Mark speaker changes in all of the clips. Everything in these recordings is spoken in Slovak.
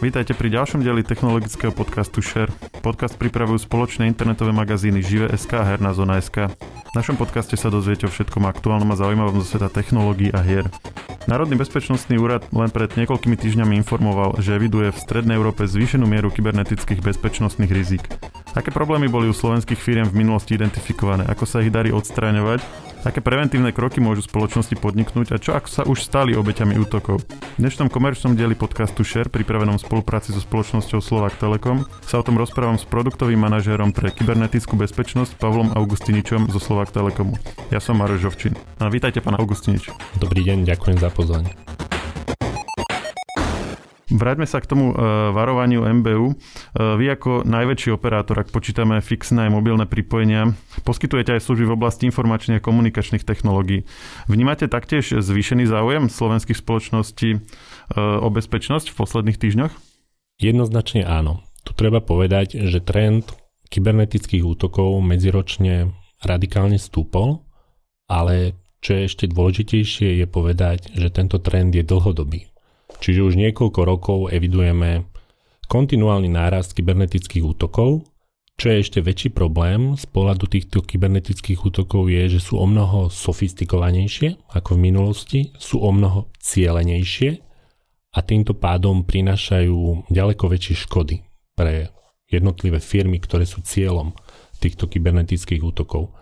Speaker 1: Vítajte pri ďalšom dieli technologického podcastu Share. Podcast pripravujú spoločné internetové magazíny Žive.sk a Herná zona.sk. V našom podcaste sa dozviete o všetkom aktuálnom a zaujímavom zo sveta technológií a hier. Národný bezpečnostný úrad len pred niekoľkými týždňami informoval, že eviduje v Strednej Európe zvýšenú mieru kybernetických bezpečnostných rizik. Aké problémy boli u slovenských firiem v minulosti identifikované, ako sa ich darí odstraňovať Aké preventívne kroky môžu spoločnosti podniknúť a čo ak sa už stali obeťami útokov? V dnešnom komerčnom dieli podcastu Share, pripravenom v spolupráci so spoločnosťou Slovak Telekom, sa o tom rozprávam s produktovým manažérom pre kybernetickú bezpečnosť Pavlom Augustiničom zo Slovak Telekomu. Ja som Maroš Žovčin. A vítajte, pán Augustinič.
Speaker 2: Dobrý deň, ďakujem za pozvanie.
Speaker 1: Vráťme sa k tomu uh, varovaniu MBU. E, vy ako najväčší operátor, ak počítame fixné mobilné pripojenia, poskytujete aj služby v oblasti informačných a komunikačných technológií. Vnímate taktiež zvýšený záujem slovenských spoločností uh, o bezpečnosť v posledných týždňoch?
Speaker 2: Jednoznačne áno. Tu treba povedať, že trend kybernetických útokov medziročne radikálne stúpol, ale čo je ešte dôležitejšie je povedať, že tento trend je dlhodobý. Čiže už niekoľko rokov evidujeme kontinuálny nárast kybernetických útokov. Čo je ešte väčší problém z pohľadu týchto kybernetických útokov je, že sú o mnoho sofistikovanejšie ako v minulosti, sú o mnoho cielenejšie a týmto pádom prinášajú ďaleko väčšie škody pre jednotlivé firmy, ktoré sú cieľom týchto kybernetických útokov.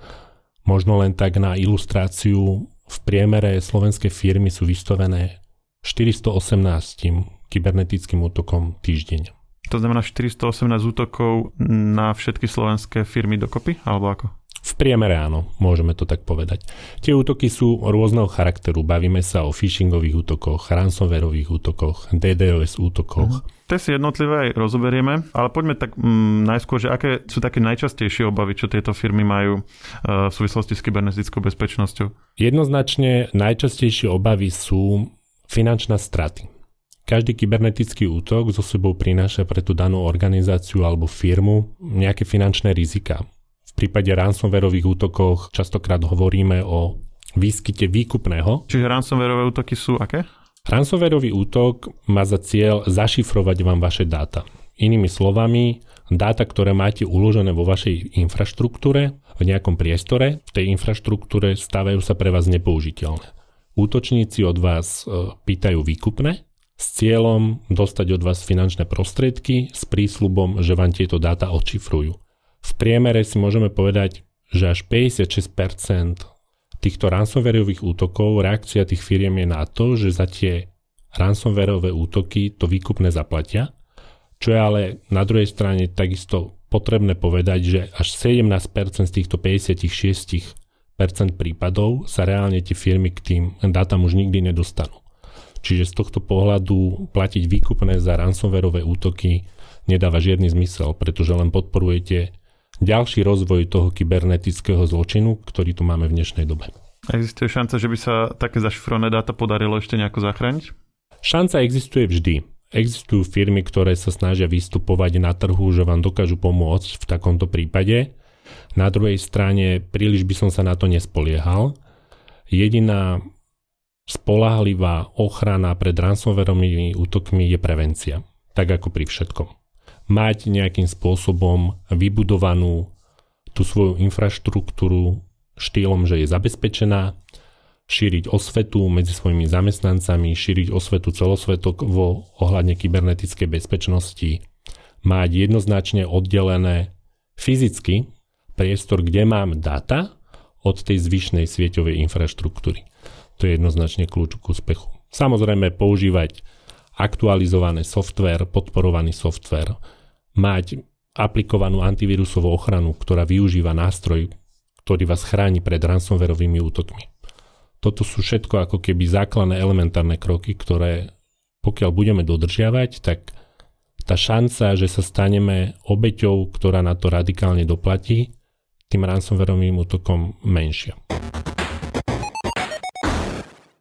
Speaker 2: Možno len tak na ilustráciu, v priemere slovenské firmy sú vystavené 418 kybernetickým útokom týždeň.
Speaker 1: To znamená 418 útokov na všetky slovenské firmy dokopy, alebo ako?
Speaker 2: V priemere áno, môžeme to tak povedať. Tie útoky sú rôzneho charakteru. Bavíme sa o phishingových útokoch, ransomwareových útokoch, DDoS útokoch.
Speaker 1: Mhm. Te si jednotlivé aj rozoberieme, ale poďme tak mm, najskôr, že aké sú také najčastejšie obavy, čo tieto firmy majú uh, v súvislosti s kybernetickou bezpečnosťou?
Speaker 2: Jednoznačne najčastejšie obavy sú Finančná straty. Každý kybernetický útok zo sebou prináša pre tú danú organizáciu alebo firmu nejaké finančné rizika. V prípade ransomwareových útokoch častokrát hovoríme o výskyte výkupného.
Speaker 1: Čiže ransomwareové útoky sú aké?
Speaker 2: Ransomwareový útok má za cieľ zašifrovať vám vaše dáta. Inými slovami, dáta, ktoré máte uložené vo vašej infraštruktúre, v nejakom priestore, v tej infraštruktúre stávajú sa pre vás nepoužiteľné. Útočníci od vás e, pýtajú výkupné s cieľom dostať od vás finančné prostriedky s prísľubom, že vám tieto dáta odšifrujú. V priemere si môžeme povedať, že až 56% týchto ransomwareových útokov reakcia tých firiem je na to, že za tie ransomwareové útoky to výkupné zaplatia, čo je ale na druhej strane takisto potrebné povedať, že až 17% z týchto 56 prípadov sa reálne tie firmy k tým dátam už nikdy nedostanú. Čiže z tohto pohľadu platiť výkupné za ransomwareové útoky nedáva žiadny zmysel, pretože len podporujete ďalší rozvoj toho kybernetického zločinu, ktorý tu máme v dnešnej dobe.
Speaker 1: Existuje šanca, že by sa také zašifrované dáta podarilo ešte nejako zachrániť?
Speaker 2: Šanca existuje vždy. Existujú firmy, ktoré sa snažia vystupovať na trhu, že vám dokážu pomôcť v takomto prípade, na druhej strane príliš by som sa na to nespoliehal. Jediná spolahlivá ochrana pred ransomwareovými útokmi je prevencia, tak ako pri všetkom. Mať nejakým spôsobom vybudovanú tú svoju infraštruktúru štýlom, že je zabezpečená, šíriť osvetu medzi svojimi zamestnancami, šíriť osvetu celosvetok vo ohľadne kybernetickej bezpečnosti, mať jednoznačne oddelené fyzicky priestor, kde mám data od tej zvyšnej sieťovej infraštruktúry. To je jednoznačne kľúč k úspechu. Samozrejme používať aktualizovaný software, podporovaný software, mať aplikovanú antivírusovú ochranu, ktorá využíva nástroj, ktorý vás chráni pred ransomwareovými útokmi. Toto sú všetko ako keby základné elementárne kroky, ktoré pokiaľ budeme dodržiavať, tak tá šanca, že sa staneme obeťou, ktorá na to radikálne doplatí, tým ransomwareovým útokom menšia.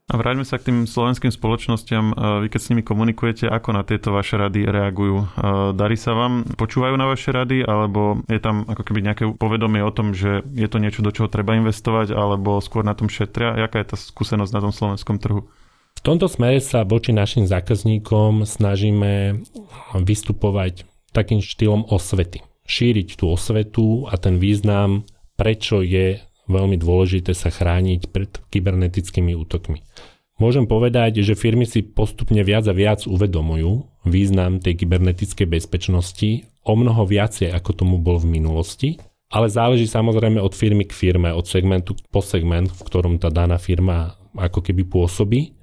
Speaker 1: A vráťme sa k tým slovenským spoločnosťam. Vy keď s nimi komunikujete, ako na tieto vaše rady reagujú? Darí sa vám? Počúvajú na vaše rady? Alebo je tam ako keby nejaké povedomie o tom, že je to niečo, do čoho treba investovať? Alebo skôr na tom šetria? Jaká je tá skúsenosť na tom slovenskom trhu?
Speaker 2: V tomto smere sa voči našim zákazníkom snažíme vystupovať takým štýlom osvety. Šíriť tú osvetu a ten význam, prečo je veľmi dôležité sa chrániť pred kybernetickými útokmi. Môžem povedať, že firmy si postupne viac a viac uvedomujú význam tej kybernetickej bezpečnosti o mnoho viacej, ako tomu bol v minulosti, ale záleží samozrejme od firmy k firme, od segmentu po segment, v ktorom tá daná firma ako keby pôsobí.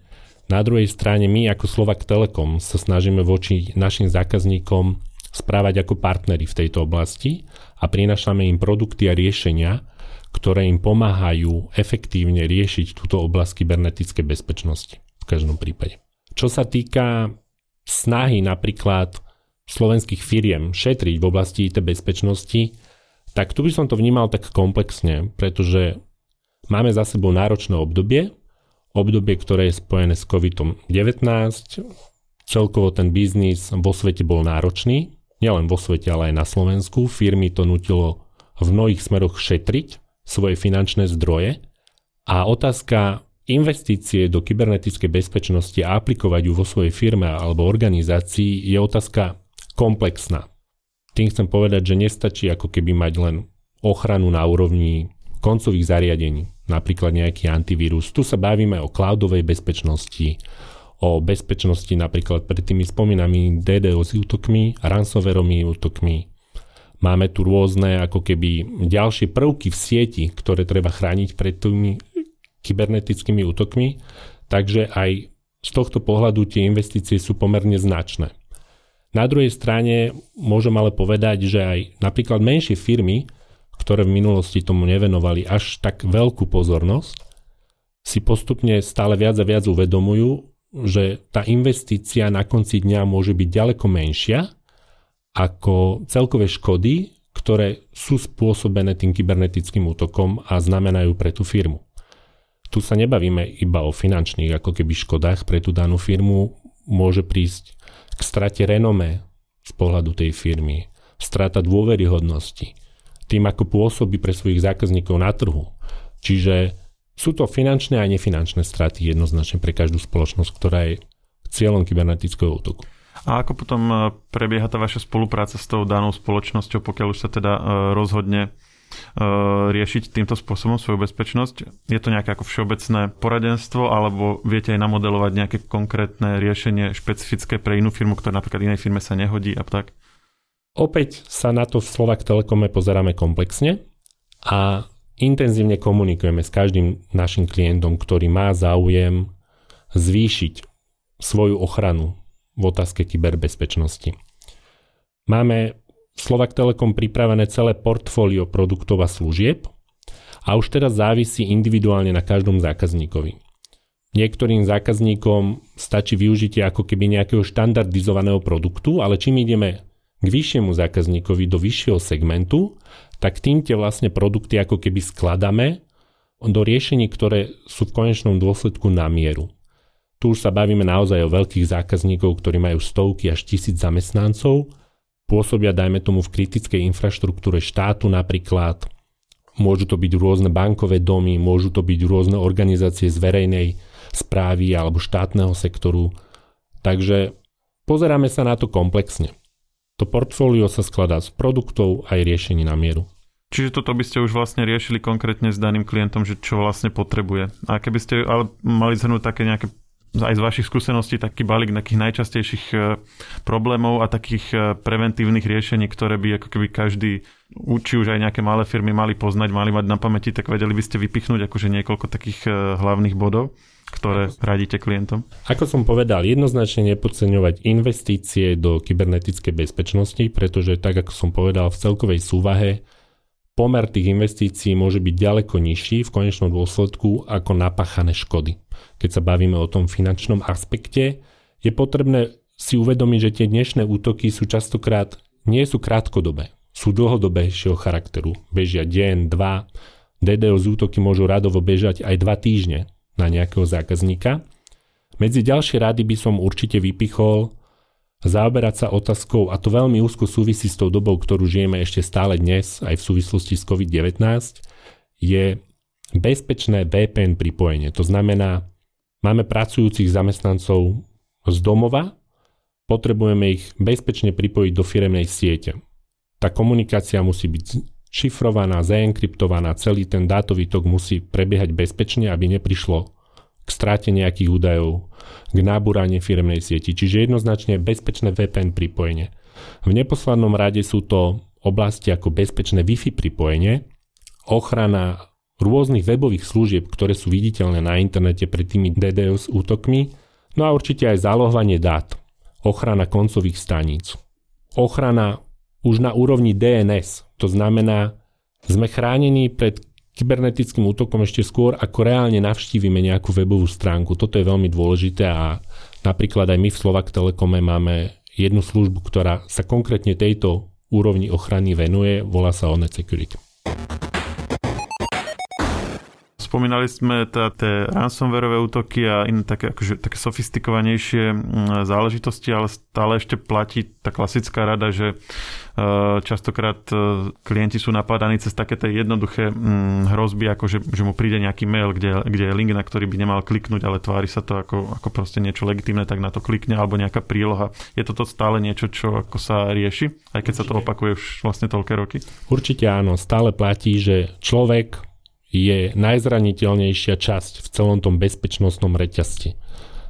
Speaker 2: Na druhej strane my ako Slovak Telekom sa snažíme voči našim zákazníkom správať ako partneri v tejto oblasti a prinašame im produkty a riešenia, ktoré im pomáhajú efektívne riešiť túto oblasť kybernetickej bezpečnosti v každom prípade. Čo sa týka snahy napríklad slovenských firiem šetriť v oblasti IT bezpečnosti, tak tu by som to vnímal tak komplexne, pretože máme za sebou náročné obdobie, obdobie, ktoré je spojené s COVID-19, celkovo ten biznis vo svete bol náročný, nielen vo svete, ale aj na Slovensku. Firmy to nutilo v mnohých smeroch šetriť, svoje finančné zdroje a otázka investície do kybernetickej bezpečnosti a aplikovať ju vo svojej firme alebo organizácii je otázka komplexná. Tým chcem povedať, že nestačí ako keby mať len ochranu na úrovni koncových zariadení, napríklad nejaký antivírus. Tu sa bavíme o cloudovej bezpečnosti, o bezpečnosti napríklad pred tými spomínami DDoS útokmi, ransomwareovými útokmi, Máme tu rôzne ako keby ďalšie prvky v sieti, ktoré treba chrániť pred tými kybernetickými útokmi, takže aj z tohto pohľadu tie investície sú pomerne značné. Na druhej strane môžem ale povedať, že aj napríklad menšie firmy, ktoré v minulosti tomu nevenovali až tak veľkú pozornosť, si postupne stále viac a viac uvedomujú, že tá investícia na konci dňa môže byť ďaleko menšia ako celkové škody, ktoré sú spôsobené tým kybernetickým útokom a znamenajú pre tú firmu. Tu sa nebavíme iba o finančných ako keby škodách pre tú danú firmu, môže prísť k strate renome z pohľadu tej firmy, strata dôveryhodnosti, tým ako pôsobí pre svojich zákazníkov na trhu. Čiže sú to finančné a nefinančné straty jednoznačne pre každú spoločnosť, ktorá je cieľom kybernetického útoku.
Speaker 1: A ako potom e, prebieha tá vaša spolupráca s tou danou spoločnosťou, pokiaľ už sa teda e, rozhodne e, riešiť týmto spôsobom svoju bezpečnosť? Je to nejaké ako všeobecné poradenstvo, alebo viete aj namodelovať nejaké konkrétne riešenie špecifické pre inú firmu, ktorá napríklad inej firme sa nehodí a tak?
Speaker 2: Opäť sa na to v Slovak Telekome pozeráme komplexne a intenzívne komunikujeme s každým našim klientom, ktorý má záujem zvýšiť svoju ochranu v otázke kyberbezpečnosti. Máme Slovak Telekom pripravené celé portfólio produktov a služieb a už teraz závisí individuálne na každom zákazníkovi. Niektorým zákazníkom stačí využitie ako keby nejakého štandardizovaného produktu, ale čím ideme k vyššiemu zákazníkovi do vyššieho segmentu, tak tým tie vlastne produkty ako keby skladáme do riešení, ktoré sú v konečnom dôsledku na mieru. Tu už sa bavíme naozaj o veľkých zákazníkov, ktorí majú stovky až tisíc zamestnancov, pôsobia dajme tomu v kritickej infraštruktúre štátu napríklad, môžu to byť rôzne bankové domy, môžu to byť rôzne organizácie z verejnej správy alebo štátneho sektoru. Takže pozeráme sa na to komplexne. To portfólio sa skladá z produktov aj riešení na mieru.
Speaker 1: Čiže toto by ste už vlastne riešili konkrétne s daným klientom, že čo vlastne potrebuje. A keby ste ale mali zhrnúť také nejaké aj z vašich skúseností taký balík takých najčastejších e, problémov a takých e, preventívnych riešení, ktoré by ako keby každý, či už aj nejaké malé firmy mali poznať, mali mať na pamäti, tak vedeli by ste vypichnúť akože niekoľko takých e, hlavných bodov, ktoré radíte klientom?
Speaker 2: Ako som povedal, jednoznačne nepodceňovať investície do kybernetickej bezpečnosti, pretože tak ako som povedal v celkovej súvahe, pomer tých investícií môže byť ďaleko nižší v konečnom dôsledku ako napáchané škody keď sa bavíme o tom finančnom aspekte, je potrebné si uvedomiť, že tie dnešné útoky sú častokrát nie sú krátkodobé, sú dlhodobejšieho charakteru. Bežia deň, dva, DDoS útoky môžu radovo bežať aj dva týždne na nejakého zákazníka. Medzi ďalšie rady by som určite vypichol zaoberať sa otázkou, a to veľmi úzko súvisí s tou dobou, ktorú žijeme ešte stále dnes, aj v súvislosti s COVID-19, je bezpečné VPN pripojenie. To znamená máme pracujúcich zamestnancov z domova, potrebujeme ich bezpečne pripojiť do firemnej siete. Tá komunikácia musí byť šifrovaná, zaenkryptovaná, celý ten dátový tok musí prebiehať bezpečne, aby neprišlo k stráte nejakých údajov, k náburanie firemnej sieti, čiže jednoznačne bezpečné VPN pripojenie. V neposlednom rade sú to oblasti ako bezpečné Wi-Fi pripojenie, ochrana rôznych webových služieb, ktoré sú viditeľné na internete pred tými DDoS útokmi, no a určite aj zálohovanie dát, ochrana koncových staníc, ochrana už na úrovni DNS, to znamená, sme chránení pred kybernetickým útokom ešte skôr, ako reálne navštívime nejakú webovú stránku. Toto je veľmi dôležité a napríklad aj my v Slovak Telekome máme jednu službu, ktorá sa konkrétne tejto úrovni ochrany venuje, volá sa Onet Security.
Speaker 1: Spomínali sme teda tie ransomwareové útoky a iné také, akože, také sofistikovanejšie záležitosti, ale stále ešte platí tá klasická rada, že Eh, častokrát eh, klienti sú napadaní cez také tie jednoduché mm, hrozby, ako že, že mu príde nejaký mail, kde, kde je link, na ktorý by nemal kliknúť, ale tvári sa to ako, ako proste niečo legitimné, tak na to klikne, alebo nejaká príloha. Je toto stále niečo, čo ako sa rieši, aj keď Určite. sa to opakuje už vlastne toľké roky?
Speaker 2: Určite áno, stále platí, že človek je najzraniteľnejšia časť v celom tom bezpečnostnom reťazci.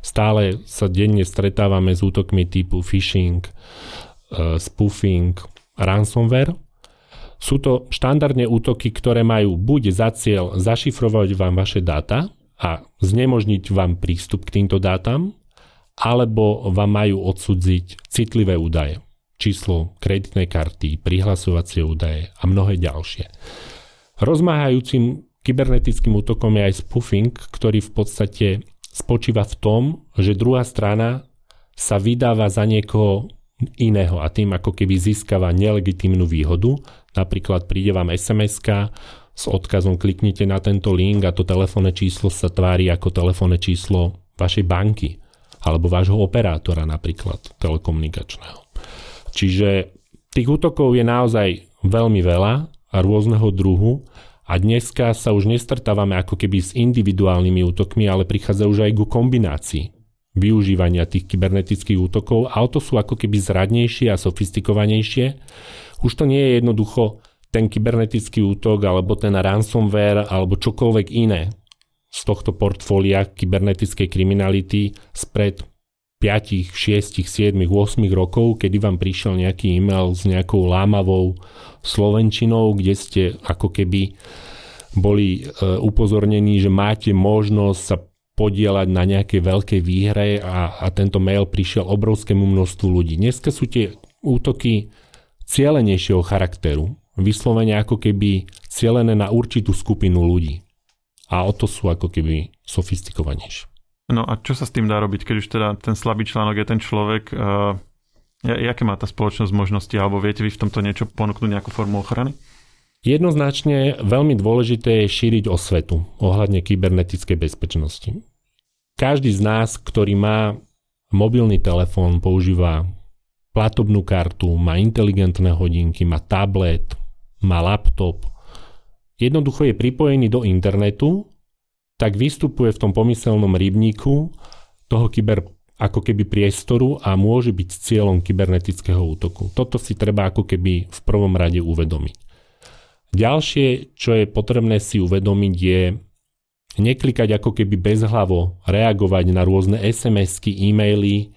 Speaker 2: Stále sa denne stretávame s útokmi typu phishing, uh, spoofing, ransomware. Sú to štandardne útoky, ktoré majú buď za cieľ zašifrovať vám vaše dáta a znemožniť vám prístup k týmto dátam, alebo vám majú odsudziť citlivé údaje, číslo kreditnej karty, prihlasovacie údaje a mnohé ďalšie. Rozmáhajúcim kybernetickým útokom je aj spoofing, ktorý v podstate spočíva v tom, že druhá strana sa vydáva za niekoho iného a tým ako keby získava nelegitímnu výhodu. Napríklad príde vám sms s odkazom kliknite na tento link a to telefónne číslo sa tvári ako telefónne číslo vašej banky alebo vášho operátora napríklad telekomunikačného. Čiže tých útokov je naozaj veľmi veľa a rôzneho druhu a dneska sa už nestretávame ako keby s individuálnymi útokmi, ale prichádza už aj ku kombinácii využívania tých kybernetických útokov a o to sú ako keby zradnejšie a sofistikovanejšie. Už to nie je jednoducho ten kybernetický útok alebo ten ransomware alebo čokoľvek iné z tohto portfólia kybernetickej kriminality spred 5, 6, 7, 8 rokov, kedy vám prišiel nejaký e-mail s nejakou lámavou slovenčinou, kde ste ako keby boli e, upozornení, že máte možnosť sa podielať na nejakej veľkej výhre a, a tento mail prišiel obrovskému množstvu ľudí. Dneska sú tie útoky cieľenejšieho charakteru, vyslovene ako keby cielené na určitú skupinu ľudí. A o to sú ako keby sofistikovanejšie.
Speaker 1: No a čo sa s tým dá robiť, keď už teda ten slabý článok je ten človek, uh, jaké má tá spoločnosť možnosti, alebo viete vy v tomto niečo ponúknuť nejakú formu ochrany?
Speaker 2: Jednoznačne veľmi dôležité je šíriť osvetu ohľadne kybernetickej bezpečnosti. Každý z nás, ktorý má mobilný telefón, používa platobnú kartu, má inteligentné hodinky, má tablet, má laptop, jednoducho je pripojený do internetu, tak vystupuje v tom pomyselnom rybníku toho kyber ako keby priestoru a môže byť cieľom kybernetického útoku. Toto si treba ako keby v prvom rade uvedomiť. Ďalšie, čo je potrebné si uvedomiť, je neklikať ako keby bezhlavo, reagovať na rôzne SMS-ky, e-maily.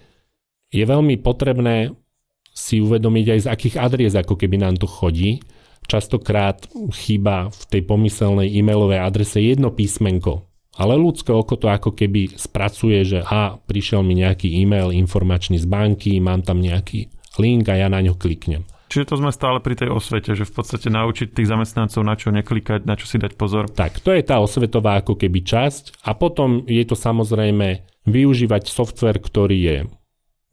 Speaker 2: Je veľmi potrebné si uvedomiť aj z akých adries ako keby nám to chodí. Častokrát chýba v tej pomyselnej e-mailovej adrese jedno písmenko, ale ľudské oko to ako keby spracuje, že a prišiel mi nejaký e-mail informačný z banky, mám tam nejaký link a ja na ňo kliknem.
Speaker 1: Čiže to sme stále pri tej osvete, že v podstate naučiť tých zamestnancov na čo neklikať, na čo si dať pozor.
Speaker 2: Tak, to je tá osvetová ako keby časť a potom je to samozrejme využívať software, ktorý je,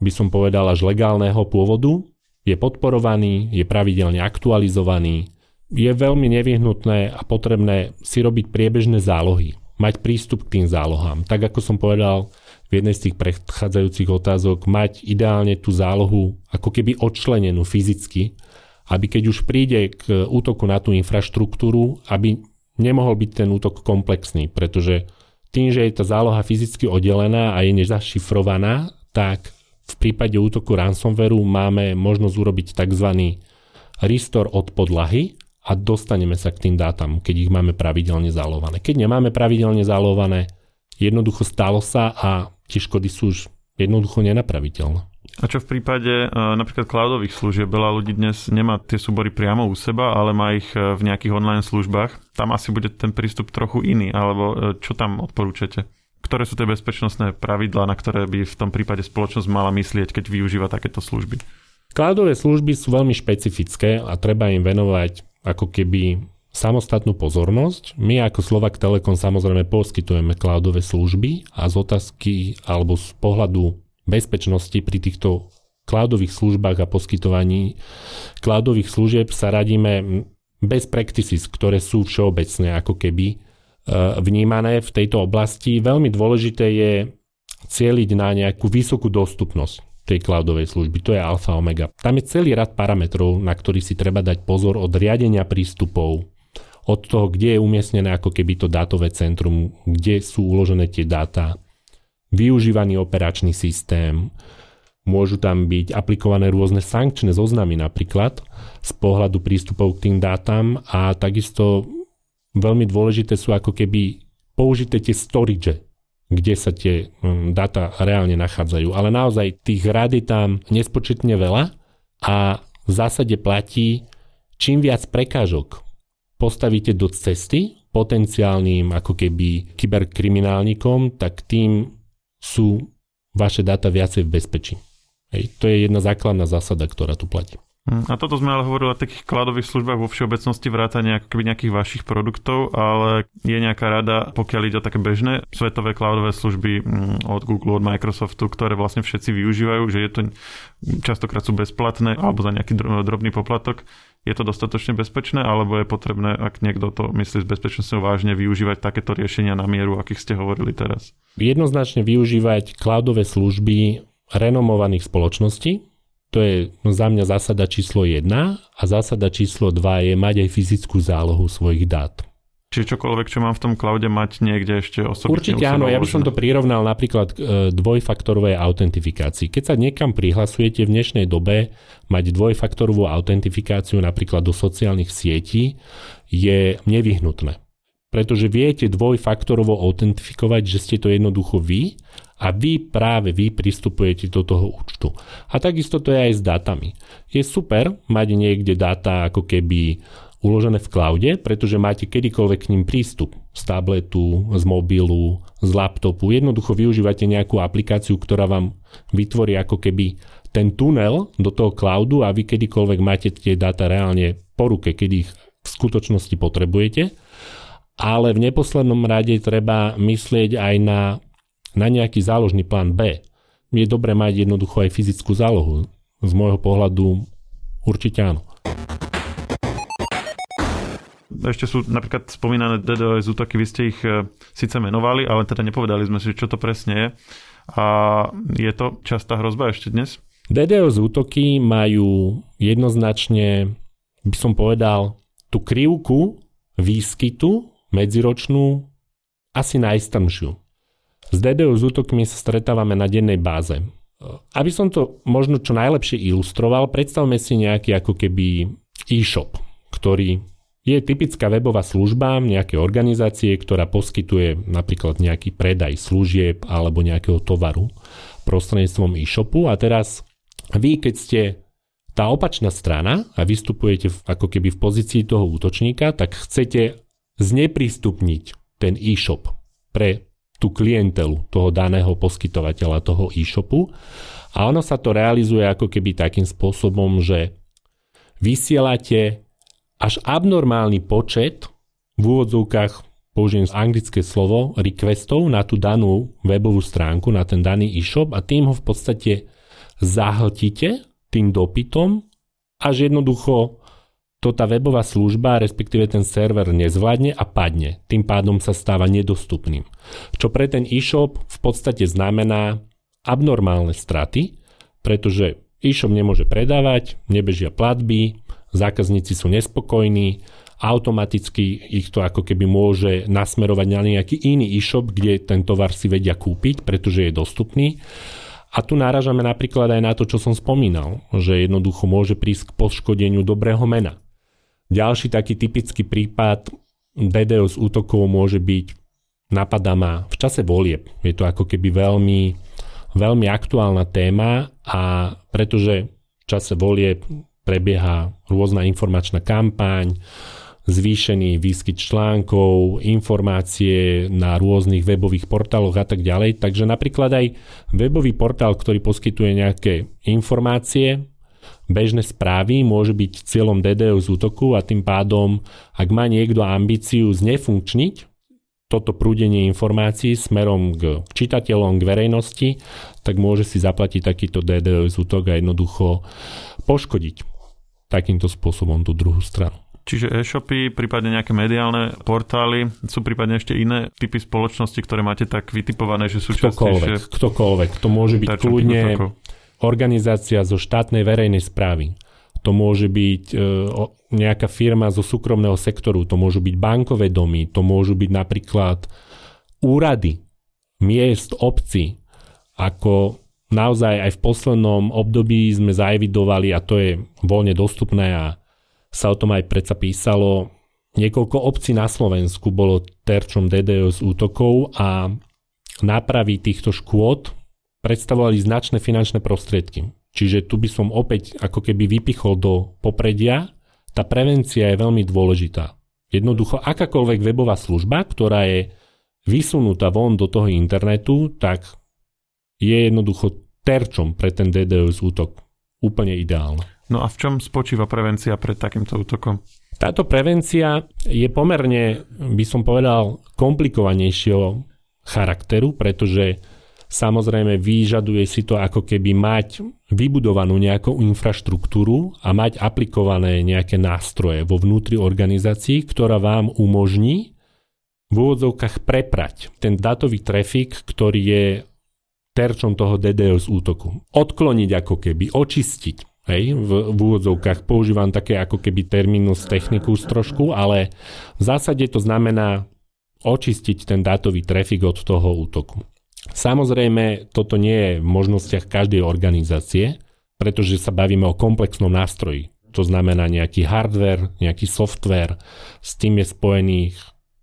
Speaker 2: by som povedal, až legálneho pôvodu, je podporovaný, je pravidelne aktualizovaný, je veľmi nevyhnutné a potrebné si robiť priebežné zálohy, mať prístup k tým zálohám. Tak ako som povedal, v jednej z tých predchádzajúcich otázok mať ideálne tú zálohu ako keby odčlenenú fyzicky, aby keď už príde k útoku na tú infraštruktúru, aby nemohol byť ten útok komplexný, pretože tým, že je tá záloha fyzicky oddelená a je nezašifrovaná, tak v prípade útoku ransomwareu máme možnosť urobiť tzv. restore od podlahy a dostaneme sa k tým dátam, keď ich máme pravidelne zálované. Keď nemáme pravidelne zálované, jednoducho stalo sa a tie škody sú už jednoducho nenapraviteľné.
Speaker 1: A čo v prípade uh, napríklad cloudových služieb? Veľa ľudí dnes nemá tie súbory priamo u seba, ale má ich uh, v nejakých online službách. Tam asi bude ten prístup trochu iný, alebo uh, čo tam odporúčate? Ktoré sú tie bezpečnostné pravidlá, na ktoré by v tom prípade spoločnosť mala myslieť, keď využíva takéto služby?
Speaker 2: Cloudové služby sú veľmi špecifické a treba im venovať ako keby samostatnú pozornosť. My ako Slovak Telekom samozrejme poskytujeme cloudové služby a z otázky alebo z pohľadu bezpečnosti pri týchto cloudových službách a poskytovaní cloudových služieb sa radíme bez practices, ktoré sú všeobecne ako keby vnímané v tejto oblasti. Veľmi dôležité je cieliť na nejakú vysokú dostupnosť tej cloudovej služby. To je alfa omega. Tam je celý rad parametrov, na ktorý si treba dať pozor od riadenia prístupov, od toho, kde je umiestnené ako keby to dátové centrum, kde sú uložené tie dáta, využívaný operačný systém, môžu tam byť aplikované rôzne sankčné zoznamy napríklad z pohľadu prístupov k tým dátam a takisto veľmi dôležité sú ako keby použité tie storage, kde sa tie hm, dáta reálne nachádzajú. Ale naozaj tých rád je tam nespočetne veľa a v zásade platí, čím viac prekážok postavíte do cesty potenciálnym ako keby kyberkriminálnikom, tak tým sú vaše dáta viacej v bezpečí. Hej, to je jedna základná zásada, ktorá tu platí.
Speaker 1: Hm, a toto sme ale hovorili o takých kladových službách vo všeobecnosti vrátane nejakých vašich produktov, ale je nejaká rada, pokiaľ ide o také bežné svetové cloudové služby hm, od Google, od Microsoftu, ktoré vlastne všetci využívajú, že je to častokrát sú bezplatné alebo za nejaký drobný poplatok. Je to dostatočne bezpečné, alebo je potrebné, ak niekto to myslí s bezpečnosťou vážne, využívať takéto riešenia na mieru, akých ste hovorili teraz?
Speaker 2: Jednoznačne využívať cloudové služby renomovaných spoločností, to je za mňa zásada číslo 1 a zásada číslo 2 je mať aj fyzickú zálohu svojich dát.
Speaker 1: Čiže čokoľvek, čo mám v tom cloude, mať niekde ešte osobne.
Speaker 2: Určite áno, ja by som to prirovnal napríklad k e, dvojfaktorovej autentifikácii. Keď sa niekam prihlasujete v dnešnej dobe, mať dvojfaktorovú autentifikáciu napríklad do sociálnych sietí je nevyhnutné. Pretože viete dvojfaktorovo autentifikovať, že ste to jednoducho vy a vy práve vy pristupujete do toho účtu. A takisto to je aj s dátami. Je super mať niekde dáta ako keby uložené v cloude, pretože máte kedykoľvek k ním prístup. Z tabletu, z mobilu, z laptopu. Jednoducho využívate nejakú aplikáciu, ktorá vám vytvorí ako keby ten tunel do toho cloudu a vy kedykoľvek máte tie dáta reálne po ruke, keď ich v skutočnosti potrebujete. Ale v neposlednom rade treba myslieť aj na, na nejaký záložný plán B. Je dobré mať jednoducho aj fyzickú zálohu. Z môjho pohľadu určite áno.
Speaker 1: Ešte sú napríklad spomínané DDoS útoky, vy ste ich e, síce menovali, ale teda nepovedali sme si, čo to presne je. A je to častá hrozba ešte dnes?
Speaker 2: DDoS útoky majú jednoznačne, by som povedal, tú krivku výskytu medziročnú asi najstrmšiu. S DDoS útokmi sa stretávame na dennej báze. Aby som to možno čo najlepšie ilustroval, predstavme si nejaký ako keby e-shop, ktorý je typická webová služba nejakej organizácie, ktorá poskytuje napríklad nejaký predaj služieb alebo nejakého tovaru prostredníctvom e-shopu a teraz vy, keď ste tá opačná strana a vystupujete ako keby v pozícii toho útočníka, tak chcete zneprístupniť ten e-shop pre tú klientelu toho daného poskytovateľa toho e-shopu. A ono sa to realizuje ako keby takým spôsobom, že vysielate až abnormálny počet v úvodzovkách použijem anglické slovo requestov na tú danú webovú stránku, na ten daný e-shop a tým ho v podstate zahltíte tým dopytom, až jednoducho to tá webová služba, respektíve ten server nezvládne a padne. Tým pádom sa stáva nedostupným. Čo pre ten e-shop v podstate znamená abnormálne straty, pretože e-shop nemôže predávať, nebežia platby, zákazníci sú nespokojní automaticky ich to ako keby môže nasmerovať na nejaký iný e-shop, kde ten tovar si vedia kúpiť, pretože je dostupný. A tu náražame napríklad aj na to, čo som spomínal, že jednoducho môže prísť k poškodeniu dobrého mena. Ďalší taký typický prípad DDoS útokov môže byť napadá ma v čase volieb. Je to ako keby veľmi, veľmi aktuálna téma a pretože v čase volieb prebieha rôzna informačná kampaň, zvýšený výskyt článkov, informácie na rôznych webových portáloch a tak ďalej. Takže napríklad aj webový portál, ktorý poskytuje nejaké informácie, bežné správy, môže byť cieľom DDoS útoku a tým pádom, ak má niekto ambíciu znefunkčniť toto prúdenie informácií smerom k čitateľom, k verejnosti, tak môže si zaplatiť takýto DDoS útok a jednoducho poškodiť takýmto spôsobom tú druhú stranu.
Speaker 1: Čiže e-shopy, prípadne nejaké mediálne portály, sú prípadne ešte iné typy spoločnosti, ktoré máte tak vytipované, že sú
Speaker 2: ktokoľvek, ktokoľvek. To môže byť kľudne organizácia zo štátnej verejnej správy. To môže byť e, nejaká firma zo súkromného sektoru, to môžu byť bankové domy, to môžu byť napríklad úrady, miest, obci, ako naozaj aj v poslednom období sme zaevidovali, a to je voľne dostupné a sa o tom aj predsa písalo. Niekoľko obcí na Slovensku bolo terčom DDoS útokov a nápravy týchto škôd predstavovali značné finančné prostriedky. Čiže tu by som opäť ako keby vypichol do popredia. Tá prevencia je veľmi dôležitá. Jednoducho akákoľvek webová služba, ktorá je vysunutá von do toho internetu, tak je jednoducho terčom pre ten DDoS útok úplne ideálne.
Speaker 1: No a v čom spočíva prevencia pred takýmto útokom?
Speaker 2: Táto prevencia je pomerne, by som povedal, komplikovanejšieho charakteru, pretože samozrejme vyžaduje si to ako keby mať vybudovanú nejakú infraštruktúru a mať aplikované nejaké nástroje vo vnútri organizácií, ktorá vám umožní v úvodzovkách preprať ten datový trafik, ktorý je terčom toho DDoS útoku. Odkloniť ako keby, očistiť Hej, v, v úvodzovkách používam také ako keby terminus technicus trošku, ale v zásade to znamená očistiť ten dátový trafik od toho útoku. Samozrejme, toto nie je v možnostiach každej organizácie, pretože sa bavíme o komplexnom nástroji. To znamená nejaký hardware, nejaký software, s tým je spojených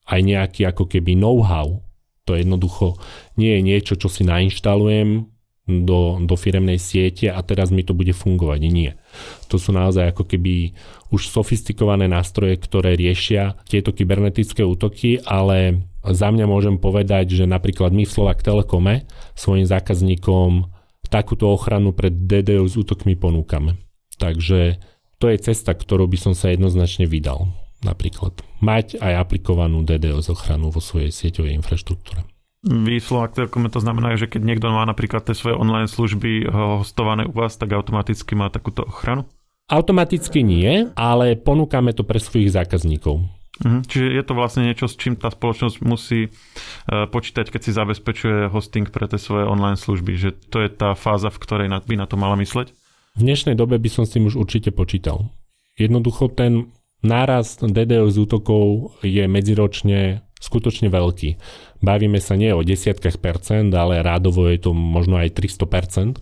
Speaker 2: aj nejaký ako keby know-how. To jednoducho nie je niečo, čo si nainštalujem, do, do firemnej siete a teraz mi to bude fungovať. Nie. To sú naozaj ako keby už sofistikované nástroje, ktoré riešia tieto kybernetické útoky, ale za mňa môžem povedať, že napríklad my v Slovak Telekome svojim zákazníkom takúto ochranu pred DDoS útokmi ponúkame. Takže to je cesta, ktorou by som sa jednoznačne vydal. Napríklad mať aj aplikovanú DDoS ochranu vo svojej sieťovej infraštruktúre.
Speaker 1: Vy Slovak Telekom to znamená, že keď niekto má napríklad tie svoje online služby eh, hostované u vás, tak automaticky má takúto ochranu?
Speaker 2: Automaticky nie, ale ponúkame to pre svojich zákazníkov.
Speaker 1: Mhm, čiže je to vlastne niečo, s čím tá spoločnosť musí uh, počítať, keď si zabezpečuje hosting pre tie svoje online služby. Že to je tá fáza, v ktorej by na to mala mysleť?
Speaker 2: V dnešnej dobe by som s tým už určite počítal. Jednoducho ten nárast DDoS útokov je medziročne skutočne veľký. Bavíme sa nie o desiatkách percent, ale rádovo je to možno aj 300 percent.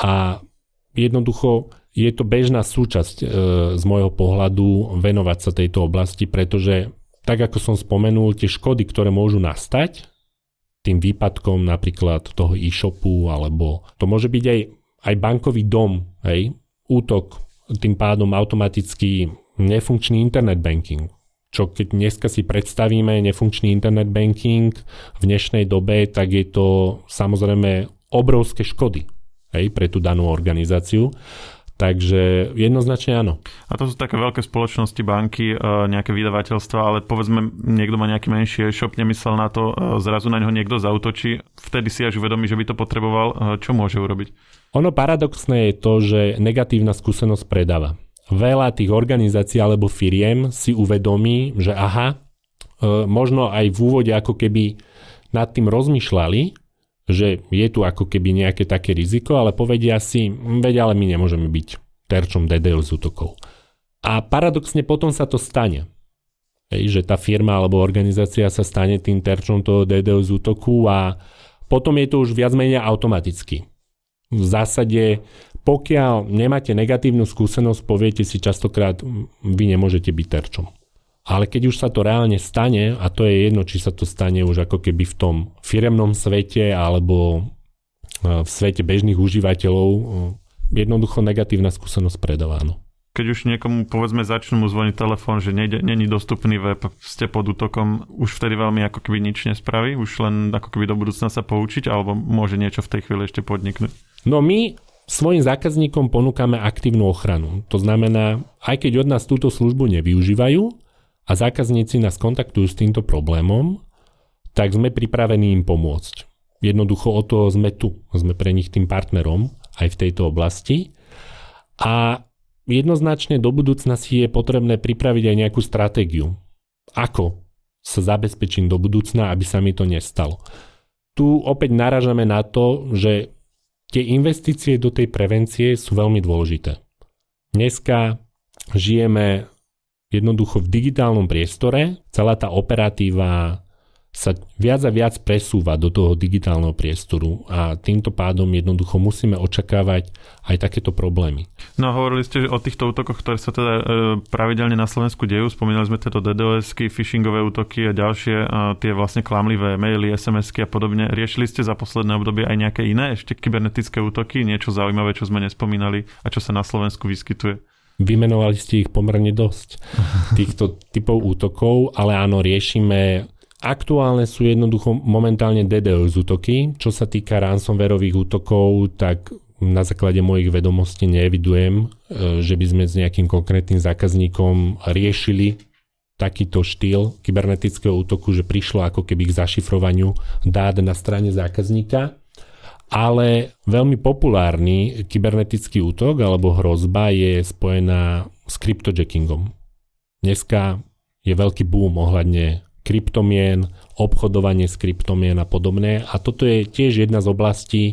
Speaker 2: A jednoducho je to bežná súčasť e, z môjho pohľadu venovať sa tejto oblasti, pretože tak ako som spomenul, tie škody, ktoré môžu nastať tým výpadkom napríklad toho e-shopu, alebo to môže byť aj, aj bankový dom, hej, útok, tým pádom automaticky nefunkčný internet banking, čo keď dneska si predstavíme nefunkčný internet banking v dnešnej dobe, tak je to samozrejme obrovské škody hej, pre tú danú organizáciu. Takže jednoznačne áno.
Speaker 1: A to sú také veľké spoločnosti, banky, e, nejaké vydavateľstva, ale povedzme, niekto má nejaký menší e-shop, nemyslel na to, e, zrazu na neho niekto zautočí, vtedy si až uvedomí, že by to potreboval, e, čo môže urobiť?
Speaker 2: Ono paradoxné je to, že negatívna skúsenosť predáva veľa tých organizácií alebo firiem si uvedomí, že aha, možno aj v úvode ako keby nad tým rozmýšľali, že je tu ako keby nejaké také riziko, ale povedia si, veď ale my nemôžeme byť terčom DDoS útokov. A paradoxne potom sa to stane. Hej, že tá firma alebo organizácia sa stane tým terčom toho DDoS útoku a potom je to už viac menej automaticky. V zásade, pokiaľ nemáte negatívnu skúsenosť, poviete si častokrát, vy nemôžete byť terčom. Ale keď už sa to reálne stane, a to je jedno, či sa to stane už ako keby v tom firemnom svete alebo e, v svete bežných užívateľov, e, jednoducho negatívna skúsenosť predáváno.
Speaker 1: Keď už niekomu povedzme začnú mu zvoniť telefón, že není dostupný web, ste pod útokom, už vtedy veľmi ako keby nič nespraví, už len ako keby do budúcna sa poučiť, alebo môže niečo v tej chvíli ešte podniknúť?
Speaker 2: No my svojim zákazníkom ponúkame aktívnu ochranu. To znamená, aj keď od nás túto službu nevyužívajú, a zákazníci nás kontaktujú s týmto problémom, tak sme pripravení im pomôcť. Jednoducho o to sme tu. Sme pre nich tým partnerom aj v tejto oblasti. A jednoznačne do budúcna si je potrebné pripraviť aj nejakú stratégiu. Ako sa zabezpečím do budúcna, aby sa mi to nestalo. Tu opäť naražame na to, že tie investície do tej prevencie sú veľmi dôležité. Dneska žijeme jednoducho v digitálnom priestore celá tá operatíva sa viac a viac presúva do toho digitálneho priestoru a týmto pádom jednoducho musíme očakávať aj takéto problémy.
Speaker 1: No hovorili ste o týchto útokoch, ktoré sa teda e, pravidelne na Slovensku dejú. Spomínali sme teda DDoSky, phishingové útoky a ďalšie a tie vlastne klamlivé maily, SMSky a podobne. Riešili ste za posledné obdobie aj nejaké iné ešte kybernetické útoky, niečo zaujímavé, čo sme nespomínali a čo sa na Slovensku vyskytuje?
Speaker 2: Vymenovali ste ich pomerne dosť, týchto typov útokov, ale áno, riešime Aktuálne sú jednoducho momentálne DDoS útoky. Čo sa týka ransomwareových útokov, tak na základe mojich vedomostí neevidujem, e, že by sme s nejakým konkrétnym zákazníkom riešili takýto štýl kybernetického útoku, že prišlo ako keby k zašifrovaniu dát na strane zákazníka ale veľmi populárny kybernetický útok alebo hrozba je spojená s kryptojackingom. Dneska je veľký boom ohľadne kryptomien, obchodovanie s kryptomien a podobné a toto je tiež jedna z oblastí,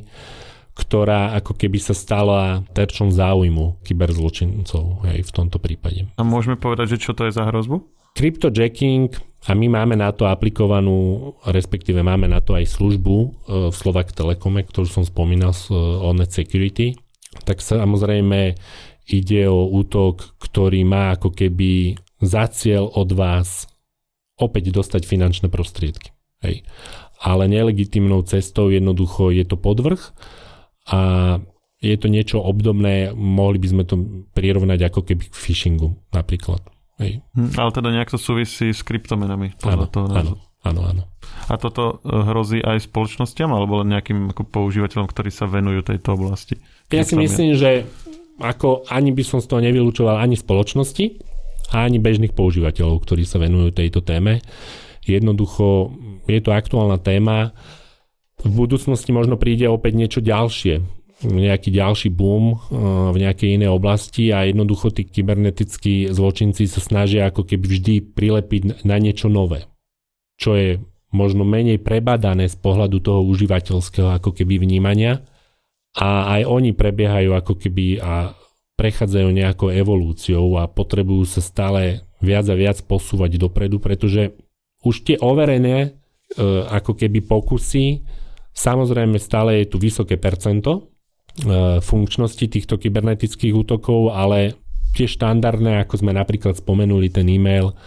Speaker 2: ktorá ako keby sa stala terčom záujmu kyberzločincov hej, v tomto prípade.
Speaker 1: A môžeme povedať, že čo to je za hrozbu?
Speaker 2: Cryptojacking a my máme na to aplikovanú, respektíve máme na to aj službu e, v Slovak Telekome, ktorú som spomínal z e, Onet Security. Tak samozrejme ide o útok, ktorý má ako keby za cieľ od vás opäť dostať finančné prostriedky. Hej. Ale nelegitimnou cestou jednoducho je to podvrh a je to niečo obdobné, mohli by sme to prirovnať ako keby k phishingu napríklad. Hej.
Speaker 1: Hm, ale teda nejak to súvisí s kryptomenami.
Speaker 2: Áno, toho áno, áno, áno.
Speaker 1: A toto e, hrozí aj spoločnosťam alebo len nejakým ako používateľom, ktorí sa venujú tejto oblasti?
Speaker 2: Ja si myslím, že ako ani by som z toho nevylúčoval ani spoločnosti, ani bežných používateľov, ktorí sa venujú tejto téme. Jednoducho je to aktuálna téma. V budúcnosti možno príde opäť niečo ďalšie nejaký ďalší boom eh, v nejakej inej oblasti a jednoducho tí kybernetickí zločinci sa snažia ako keby vždy prilepiť na niečo nové, čo je možno menej prebadané z pohľadu toho užívateľského ako keby vnímania. A aj oni prebiehajú ako keby a prechádzajú nejakou evolúciou a potrebujú sa stále viac a viac posúvať dopredu, pretože už tie overené e, ako keby pokusy, samozrejme stále je tu vysoké percento funkčnosti týchto kybernetických útokov, ale tie štandardné, ako sme napríklad spomenuli ten e-mail,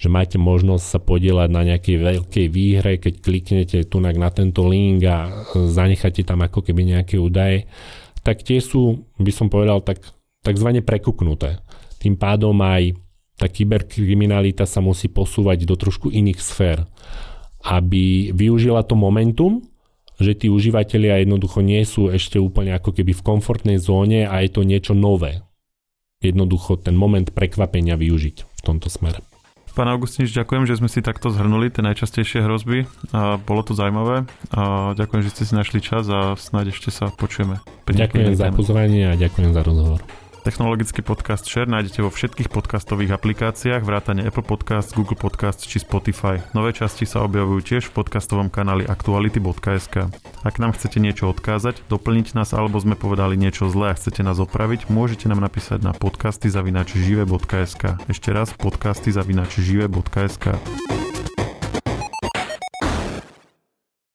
Speaker 2: že máte možnosť sa podielať na nejakej veľkej výhre, keď kliknete tu na tento link a zanecháte tam ako keby nejaké údaje, tak tie sú, by som povedal, tak, takzvané prekuknuté. Tým pádom aj tá kyberkriminalita sa musí posúvať do trošku iných sfér, aby využila to momentum, že tí užívateľia jednoducho nie sú ešte úplne ako keby v komfortnej zóne a je to niečo nové. Jednoducho ten moment prekvapenia využiť v tomto smere.
Speaker 1: Pán Augustinč, ďakujem, že sme si takto zhrnuli tie najčastejšie hrozby. A bolo to zaujímavé. A ďakujem, že ste si našli čas a snáď ešte sa počujeme.
Speaker 2: Ďakujem za pozvanie a ďakujem za rozhovor.
Speaker 1: Technologický podcast Share nájdete vo všetkých podcastových aplikáciách, vrátane Apple Podcast, Google Podcast či Spotify. Nové časti sa objavujú tiež v podcastovom kanáli aktuality.sk. Ak nám chcete niečo odkázať, doplniť nás alebo sme povedali niečo zlé a chcete nás opraviť, môžete nám napísať na podcasty zavinač žive.sk. Ešte raz podcasty zavinač žive.sk.